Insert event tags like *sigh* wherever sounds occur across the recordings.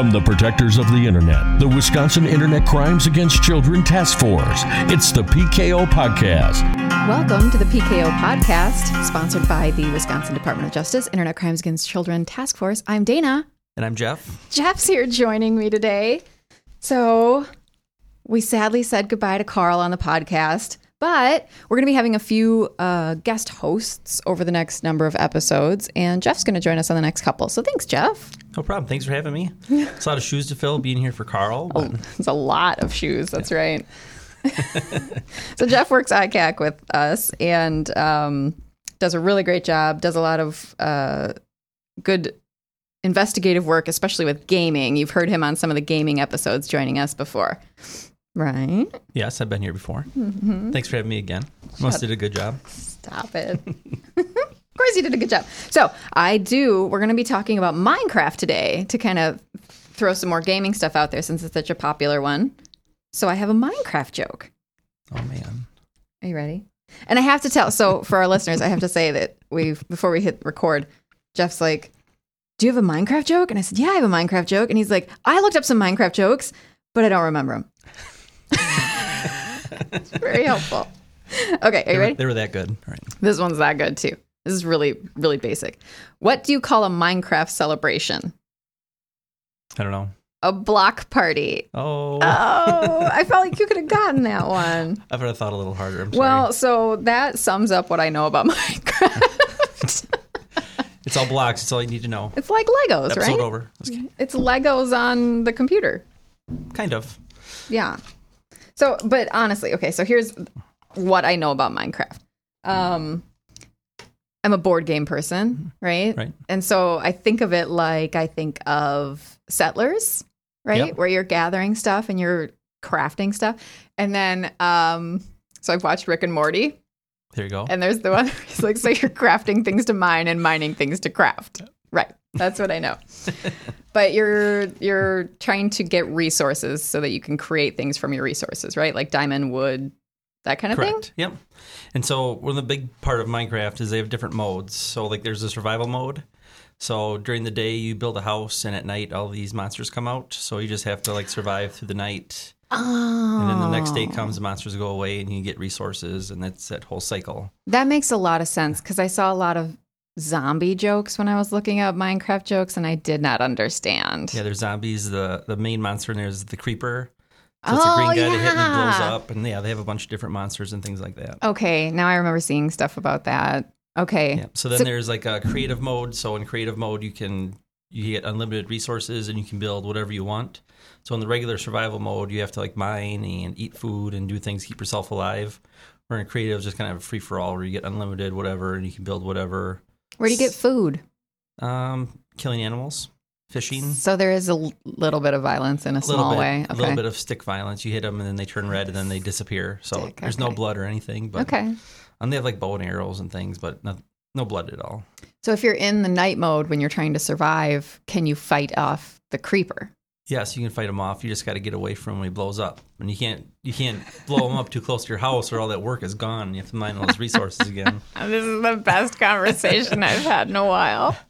From the protectors of the internet, the Wisconsin Internet Crimes Against Children Task Force, it's the PKO Podcast. Welcome to the PKO Podcast, sponsored by the Wisconsin Department of Justice Internet Crimes Against Children Task Force. I'm Dana. And I'm Jeff. Jeff's here joining me today. So we sadly said goodbye to Carl on the podcast, but we're going to be having a few uh, guest hosts over the next number of episodes, and Jeff's going to join us on the next couple. So thanks, Jeff. No problem. Thanks for having me. It's a lot of shoes to fill being here for Carl. But It's a lot of shoes. That's right. *laughs* so Jeff works at CAC with us and um, does a really great job. Does a lot of uh, good investigative work, especially with gaming. You've heard him on some of the gaming episodes joining us before, right? yes, I've been here before. Mm-hmm. Thanks for having me again. Must did a good job. Stop it. *laughs* of course, you did a good job. So, I do. We're going to be talking about Minecraft today to kind of throw some more gaming stuff out there since it's such a popular one. So, I have a Minecraft joke. Oh man. Are you ready? And I have to tell. So, for our listeners, I have to say that we before we hit record, Jeff's like, "Do you have a Minecraft joke?" And I said, "Yeah, I have a Minecraft joke." And he's like, "I looked up some Minecraft jokes, but I don't remember them." It's very helpful. Okay, are They you were, ready? they were that good. All right. This one's that good too. This is really, really basic. What do you call a Minecraft celebration? I don't know. A block party. Oh, Oh, I felt like you could have gotten that one. *laughs* I would have thought a little harder. I'm sorry. Well, so that sums up what I know about *laughs* Minecraft. *laughs* it's all blocks. It's all you need to know. it's like Legos, Episode right? over. It's Legos on the computer. Kind of. Yeah. So, but honestly, okay, so here's what I know about Minecraft. Um I'm a board game person, right? Right. And so I think of it like I think of Settlers, right? Yep. Where you're gathering stuff and you're crafting stuff. And then um so I've watched Rick and Morty There you go. and there's the one where he's like, so you're *laughs* crafting things to mine and mining things to craft. Right. That's what I know. but you're you're trying to get resources so that you can create things from your resources, right? Like diamond, wood, that kind of thing. Correct. Yep. And so one of the big part of Minecraft is they have different modes. So like there's a survival mode. So during the day you build a house and at night all these monsters come out. So you just have to like survive through the night. Oh. And then the next day oh. comes, the monsters go away, and you get resources, and that's that whole cycle. That makes a lot of sense because I saw a lot of zombie jokes when I was looking up Minecraft jokes and I did not understand. Yeah, there's zombies. The the main monster in there is the creeper. So it's a Oh, green guy that hit and blows yeah. up, and yeah, they have a bunch of different monsters and things like that. Okay, now I remember seeing stuff about that. Okay. Yeah. So then there's like a creative mode. So in creative mode, you can you get unlimited resources and you can build whatever you want. So in the regular survival mode, you have to like mine and eat food and do things to keep yourself alive. Or in creative, just kind of a free for all where you get unlimited whatever and you can build whatever. Where do you get food? Um, killing animals, fishing. So there is a l- little bit of violence in a A small bit, way. a Okay. little bit of stick violence. You hit them and then they turn red and then they disappear. So there's no blood or anything. But okay. and they have like bow and arrows and things, but no, no blood at all. So if you're in the night mode when you're trying to survive, can you fight off the creeper? Yes, you can fight him off. You just got to get away from him when he blows up, and you can't you can't *laughs* blow him up too close to your house, or all that work is gone. You have to mine all his resources again. *laughs* This is the best conversation I've had in a while. *laughs*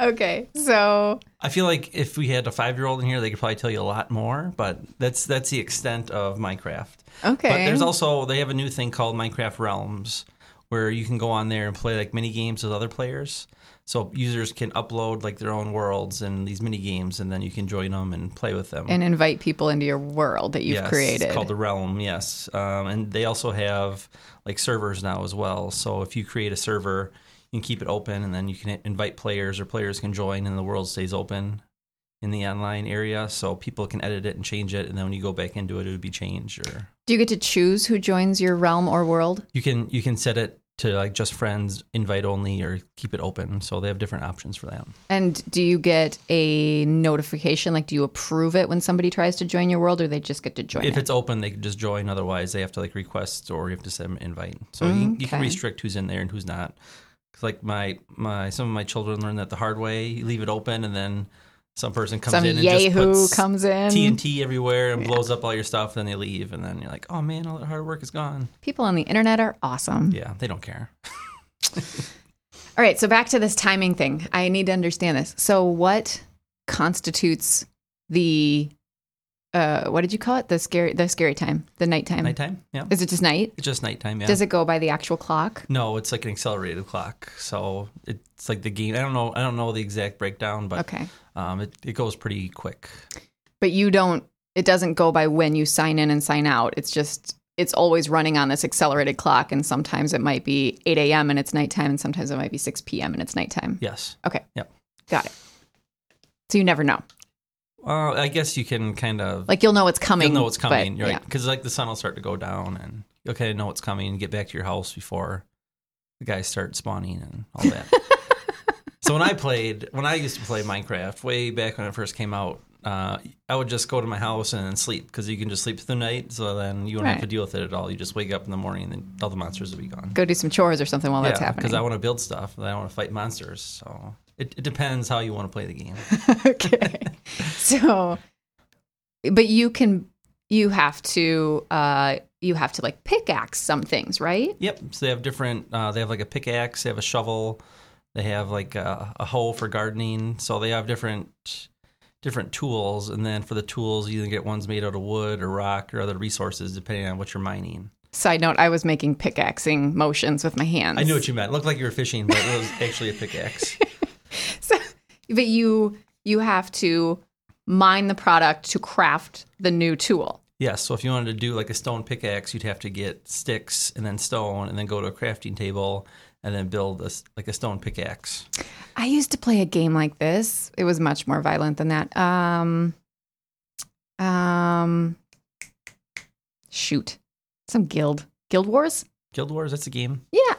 Okay, so I feel like if we had a five year old in here, they could probably tell you a lot more. But that's that's the extent of Minecraft. okay, But there's also they have a new thing called Minecraft Realms, where you can go on there and play like mini games with other players. So users can upload like their own worlds and these mini games, and then you can join them and play with them. and invite people into your world that you've yes, created. It's called the Realm, yes. Um, and they also have like servers now as well. So if you create a server, you can keep it open, and then you can invite players, or players can join, and the world stays open in the online area. So people can edit it and change it, and then when you go back into it, it would be changed. Or Do you get to choose who joins your realm or world? you can you can set it to like just friends, invite only, or keep it open. So they have different options for that. And do you get a notification? Like, do you approve it when somebody tries to join your world, or they just get to join If it? it's open, they can just join. Otherwise, they have to like request or you have to send an invite. So you, you can restrict who's in there and who's not. 'Cause, like my my some of my children learn that the hard way. You leave it open, and then some person comes Some in and just puts comes in. TNT everywhere and blows up all your stuff. Then they leave, and then you're like, oh man, all that hard work is gone. People on the internet are awesome. Yeah, they don't care. *laughs* All right, so back to this timing thing. I need to understand this. So, what constitutes the uh what did you call it? The scary the scary time, the nighttime. Nighttime? Yeah. Is it just night? It's just nighttime, yeah. Does it go by the actual clock? no, it's like an accelerated clock. So it's like the game. I don't know. I don't know the exact breakdown, but Okay. um, it, it goes pretty quick. But you don't it doesn't go by when you sign in and sign out. It's just it's always running on this accelerated clock and sometimes it might be 8 a.m. and it's nighttime and sometimes it might be 6 p.m. and it's nighttime. Yes. Okay. Yep. Got it. So you never know. Well, I guess you can kind of Like you'll know it's coming. you'll know what's but, coming, right? yeah. Because like the sun will start to go down, and you'll kind of know what's coming and get back to your house before the guys start spawning and all that. *laughs* so when I played, when I used to play Minecraft way back when it first came out, uh, I would just go to my house and sleep because you can just sleep through the night. So then you don't have to deal with it at all. You just wake up in the morning and then all the monsters will be gone. Go do some chores or something while that's happening. because I want to build stuff. and I want to fight monsters. So it, it depends how you want to play the game. *laughs* okay. *laughs* so, but you can, you have to, uh, you have to like pickaxe some things, right? Yep. So they have different. Uh, they have like a pickaxe. They have a shovel. They have like a, a hoe for gardening. So they have different different tools. And then for the tools, you either get ones made out of wood or rock or other resources, depending on what you're mining. Side note: I was making pickaxing motions with my hands. I knew what you meant. It looked like you were fishing, but it was actually a pickaxe. *laughs* So, but you you have to mine the product to craft the new tool. yes. So if you wanted to do like a stone pickaxe, you'd have to get sticks and then stone, and then go to a crafting table and then build a, like a stone pickaxe. I used to play a game like this. It was much more violent than that. Um, um, shoot, some guild, guild wars. Guild Wars. That's a game. Yeah.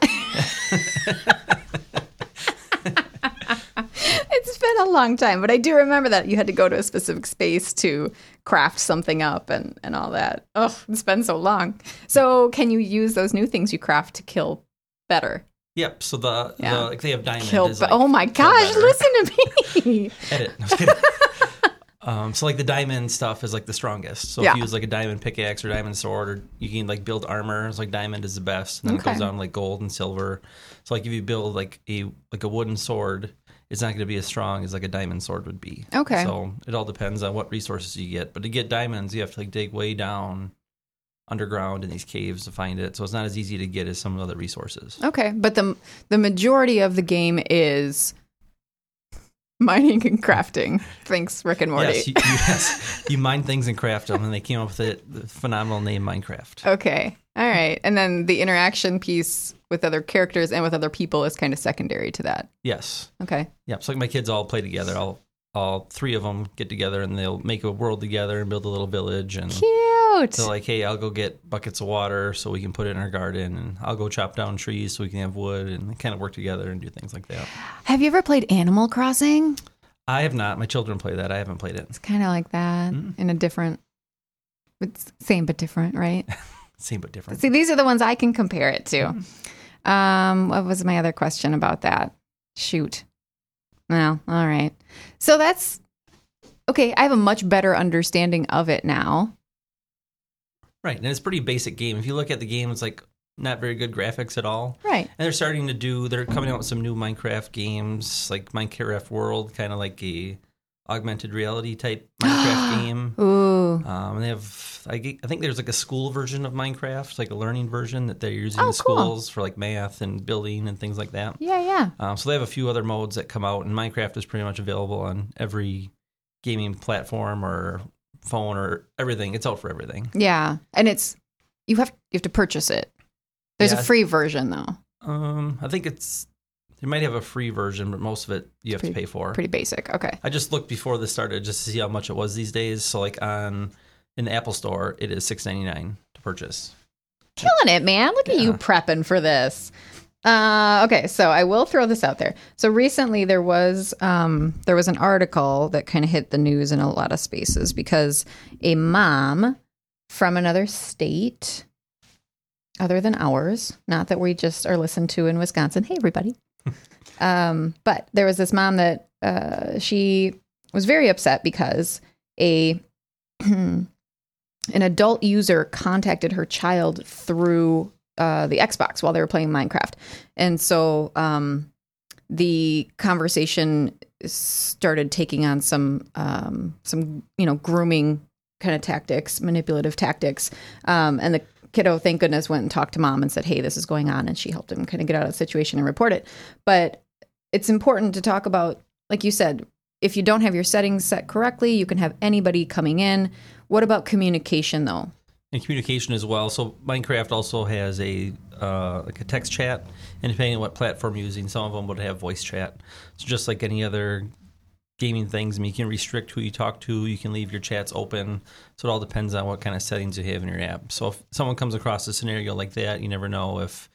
*laughs* *laughs* it's been a long time, but I do remember that you had to go to a specific space to craft something up and, and all that. Oh, it's been so long. So, can you use those new things you craft to kill better? Yep. So the, Yeah. the like they have diamond. Kill. is like oh my gosh! Listen to me. *laughs* Edit. No, *laughs* um, so like the diamond stuff is like the strongest. So Yeah. if you use like a diamond pickaxe or diamond sword, or you can like build armor. It's like diamond is the best, and then it goes on like gold and silver. So like if you build like a like a wooden sword, it's not going to be as strong as like a diamond sword would be. Okay. So it all depends on what resources you get. But to get diamonds, you have to like dig way down underground in these caves to find it. So it's not as easy to get as some of the other resources. Okay, but the the majority of the game is mining and crafting. Thanks, Rick and Morty. Yes, you, yes, you mine things and craft them, and they came up with it, the phenomenal name Minecraft. Okay. All right. And then the interaction piece with other characters and with other people is kind of secondary to that. Yes, Okay. yeah. So like my kids all play together. All all three of them get together and they'll make a world together and build a little village. And Cute. so like, hey, I'll go get buckets of water so we can put it in our garden, and I'll go chop down trees so we can have wood, and kind of work together and do things like that. Have you ever played Animal Crossing? I have not. My children play that. I haven't played it. It's kind of like that Mm-hmm. in a different, it's same but different, right? *laughs* Same but different. See, these are the ones I can compare it to. Um, what was my other question about that? Shoot. Well, all right. So that's okay. I have a much better understanding of it now. Right, and it's a pretty basic game. If you look at the game, it's like not very good graphics at all. Right. And they're starting to do. They're coming out with some new Minecraft games, like Minecraft World, kind of like a augmented reality type Minecraft *gasps* game. Ooh. Um, and they have, I, ge- I think there's like a school version of Minecraft, like a learning version that they're using Oh, in cool. schools for like math and building and things like that. Yeah, yeah. Um, so they have a few other modes that come out, and Minecraft is pretty much available on every gaming platform or phone or everything. It's out for everything. Yeah. And it's you have you have to purchase it. There's Yeah. a free version though. Um, I think it's they might have a free version, but most of it you have to pay for. Pretty basic. Okay. I just looked before this started just to see how much it was these days. So like on in the Apple Store, it is six ninety nine to purchase. Killing it, man. Look at you prepping for this. Uh, okay, so I will throw this out there. So recently there was um, there was an article that kind of hit the news in a lot of spaces because a mom from another state, other than ours, not that we just are listened to in Wisconsin. Hey, everybody. *laughs* um, but there was this mom that uh, she was very upset because a *clears throat* an adult user contacted her child through uh, the Xbox while they were playing Minecraft, and so um, the conversation started taking on some um, some you know grooming kind of tactics, manipulative tactics, um, and the kiddo, thank goodness, went and talked to mom and said, "Hey, this is going on," and she helped him kind of get out of the situation and report it. But it's important to talk about, like you said, if you don't have your settings set correctly, you can have anybody coming in. What about communication though? and communication as well. So Minecraft also has a uh, like a text chat, and depending on what platform you're using, some of them would have voice chat. So just like any other gaming things, I mean, you can restrict who you talk to. You can leave your chats open. So it all depends on what kind of settings you have in your app. So if someone comes across a scenario like that, you never know if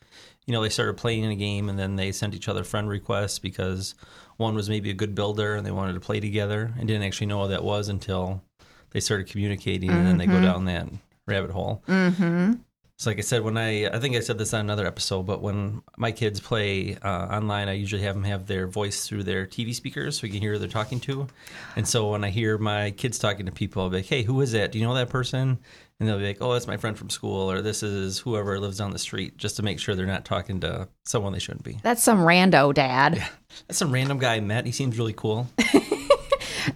you know they started playing in a game and then they sent each other friend requests because one was maybe a good builder and they wanted to play together and didn't actually know what that was until they started communicating and then they go down that rabbit hole. Mm-hmm. So, like I said, when I I think I said this on another episode, but when my kids play uh, online, I usually have them have their voice through their TV speakers so we can hear who they're talking to. And so when I hear my kids talking to people, I'll be like, "Hey, who is that? Do you know that person?" And they'll be like, "Oh, that's my friend from school," or "This is whoever lives down the street," just to make sure they're not talking to someone they shouldn't be. That's some rando, Dad. Yeah. That's some random guy I met. He seems really cool. *laughs*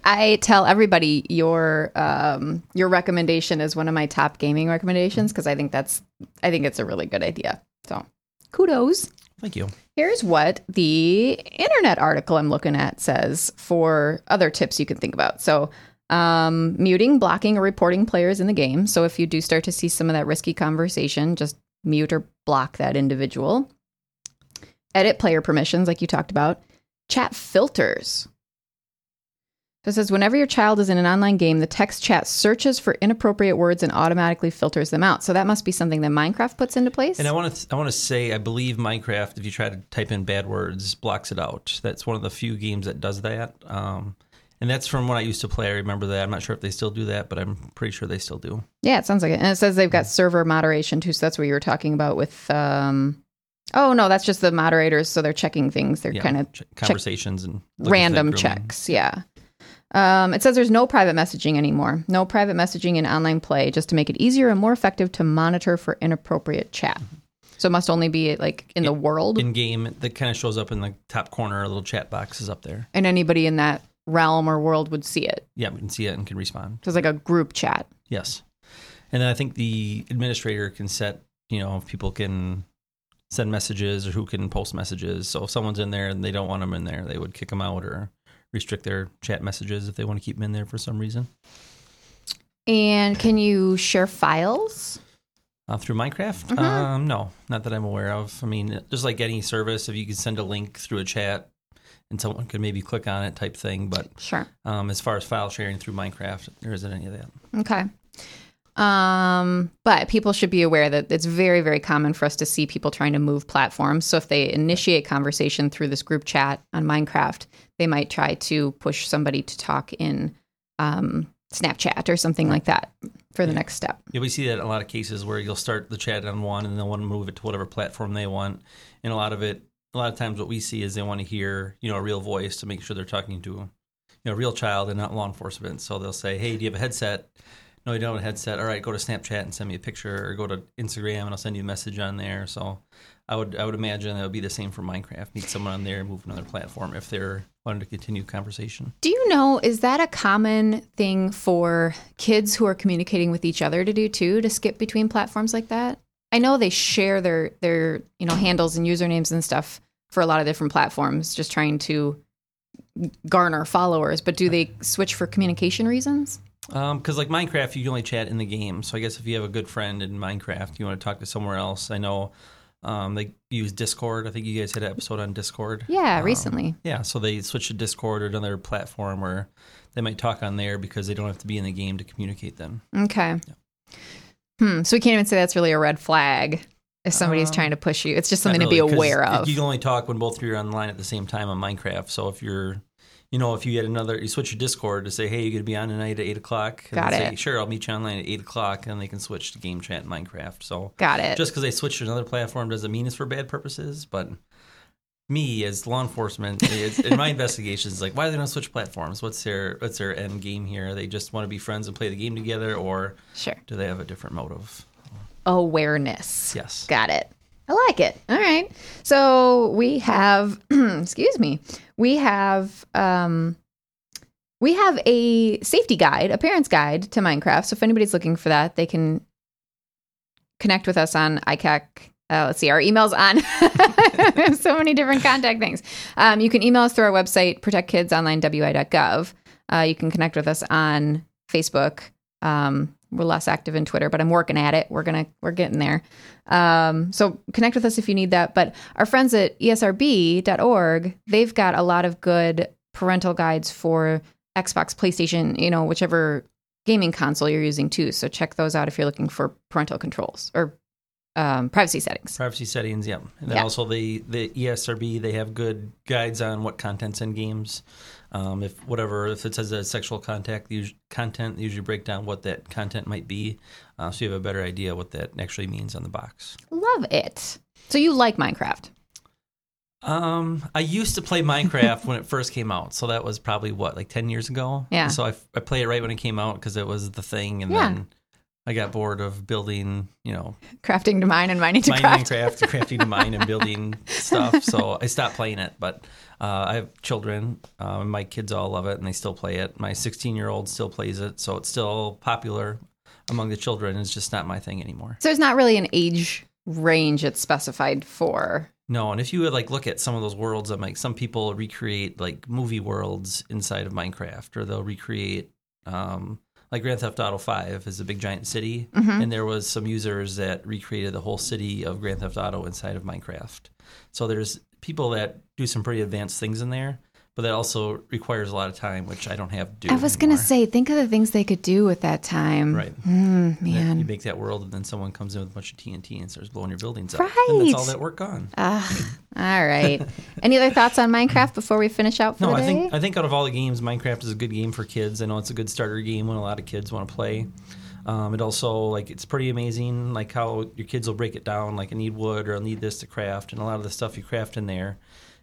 I tell everybody your um, your recommendation is one of my top gaming recommendations because I think that's I think it's a really good idea. So kudos. Thank you. Here's what the internet article I'm looking at says for other tips you can think about. So, um, muting, blocking, or reporting players in the game. So, if you do start to see some of that risky conversation, just mute or block that individual. Edit player permissions, like you talked about. Chat filters. So it says whenever your child is in an online game, the text chat searches for inappropriate words and automatically filters them out. So that must be something that Minecraft puts into place. And I want to I want to say I believe Minecraft, if you try to type in bad words, blocks it out. That's one of the few games that does that. Um, and that's from when I used to play. I remember that. I'm not sure if they still do that, but I'm pretty sure they still do. Yeah, it sounds like it. And it says they've got server moderation too. So that's what you were talking about with. Um, oh no, that's just the moderators. So they're checking things. They're Yeah, kind of conversations and random checks. Yeah. Um, it says there's no private messaging anymore. No private messaging in online play, just to make it easier and more effective to monitor for inappropriate chat. So it must only be like in the world, in game that kind of shows up in the top corner. A little chat box is up there. and anybody in that realm or world would see it. Yeah, we can see it and can respond. So it's like a group chat. Yes, and then I think the administrator can set. You know, if people can send messages or who can post messages. So if someone's in there and they don't want them in there, they would kick them out or restrict their chat messages if they want to keep them in there for some reason. And can you share files? Uh, through Minecraft? Mhm. Um, no, not that I'm aware of. I mean, just like any service, if you can send a link through a chat and someone could maybe click on it type thing. But Sure. um, as far as file sharing through Minecraft, there isn't any of that. Okay. Um, but people should be aware that it's very, very common for us to see people trying to move platforms. So if they initiate conversation through this group chat on Minecraft, they might try to push somebody to talk in um, Snapchat or something like that for the Yeah. next step. Yeah, we see that in a lot of cases where you'll start the chat on one and they'll want to move it to whatever platform they want. And a lot of it, a lot of times what we see is they want to hear, you know, a real voice to make sure they're talking to, you know, a real child and not law enforcement. So they'll say, hey, do you have a headset? No, you don't have a headset. All right, go to Snapchat and send me a picture or go to Instagram and I'll send you a message on there. So I would I would imagine that would be the same for Minecraft. Meet someone on there move another platform if they're wanting to continue conversation. Do you know, is that a common thing for kids who are communicating with each other to do too, to skip between platforms like that? I know they share their their, you know, handles and usernames and stuff for a lot of different platforms, just trying to garner followers, but do they switch for communication reasons? Because like Minecraft, you can only chat in the game. So I guess if you have a good friend in Minecraft, you want to talk to somewhere else. I know um, they use Discord. I think you guys had an episode on Discord. Yeah, Um, recently. Yeah, so they switch to Discord or another platform where they might talk on there because they don't have to be in the game to communicate then. Okay. Hmm. So we can't even say that's really a red flag if somebody's Um, trying to push you. It's just something Not to be aware of. You can only talk when both of you are online at the same time on Minecraft. So if you're, you know, if you get another, you switch your Discord to say, hey, you're going to be on tonight at 8 o'clock. And Got it. Say, sure, I'll meet you online at 8 o'clock. And they can switch to game chat in Minecraft. So Got it. just because they switched to another platform doesn't mean it's for bad purposes. But me as law enforcement, in my *laughs* investigations, like why do they not switch platforms? What's their what's their end game here? They just want to be friends and play the game together, or sure. do they have a different motive? Awareness. Yes. Got it. I like it. All right. So we have, *clears throat* excuse me, we have, um, we have a safety guide, a parent's guide to Minecraft. So if anybody's looking for that, they can connect with us on ICAC. Uh, let's see, our emails on *laughs* so many different contact things. Um, you can email us through our website, protectkidsonline.wi.gov. Uh, you can connect with us on Facebook. Um, we're less active in Twitter, but I'm working at it. We're gonna we're getting there. Um, so connect with us if you need that. But our friends at esrb.org, they've got a lot of good parental guides for Xbox, PlayStation, you know, whichever gaming console you're using too. So check those out if you're looking for parental controls or um, privacy settings. Privacy settings, yeah. And then Yeah. also the the ESRB, they have good guides on what content's in games. Um, if whatever, if it says a sexual contact, us- content, they usually break down what that content might be, uh, so you have a better idea what that actually means on the box. Love it. So you like Minecraft? Um, I used to play Minecraft when it first came out, so that was probably what like ten years ago. Yeah. So I, I played it right when it came out because it was the thing, and Yeah. then I got bored of building, you know, Crafting to mine and mining to mining craft. craft, crafting to *laughs* mine and building stuff. So I stopped playing it, but uh, I have children. Uh, my kids all love it, and they still play it. My 16 year old still plays it, so it's still popular among the children. It's just not my thing anymore. So there's not really an age range it's specified for. No, and if you would like look at some of those worlds, I'm like some people recreate like movie worlds inside of Minecraft, or they'll recreate um, like Grand Theft Auto Five is a big giant city, mm-hmm. and there was some users that recreated the whole city of Grand Theft Auto inside of Minecraft. So there's people that do some pretty advanced things in there, but that also requires a lot of time, which I don't have to do. I was going to say, think of the things they could do with that time. Right. Mm, that you make that world, and then someone comes in with a bunch of TNT and starts blowing your buildings up. And that's all that work gone. Ah, all right. Any other thoughts on Minecraft before we finish out for No, I think I think out of all the games, Minecraft is a good game for kids. I know it's a good starter game when a lot of kids want to play. Um, it also like it's pretty amazing, like how your kids will break it down. Like I need wood or I need this to craft, and a lot of the stuff you craft in there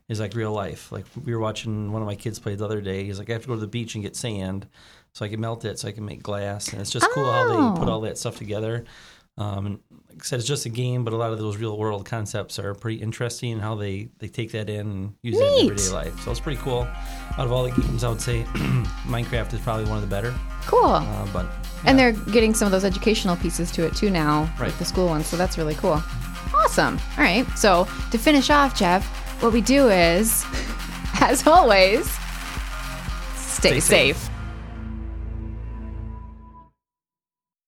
is like real life. Like we were watching one of my kids play the other day. He's like, I have to go to the beach and get sand, so I can melt it, so I can make glass, and it's just cool how they put Oh. all that stuff together. Um, and like I said, it's just a game, but a lot of those real world concepts are pretty interesting and how they, they take that in and use it in everyday life. So it's pretty cool. Out of all the games, I would say *clears throat* Minecraft is probably one of the better. cool. Uh, but And they're getting some of those educational pieces to it too now Right. the school ones. So that's really cool. Awesome. All right. So to finish off, Jeff, what we do is, *laughs* as always, stay, Stay safe. safe.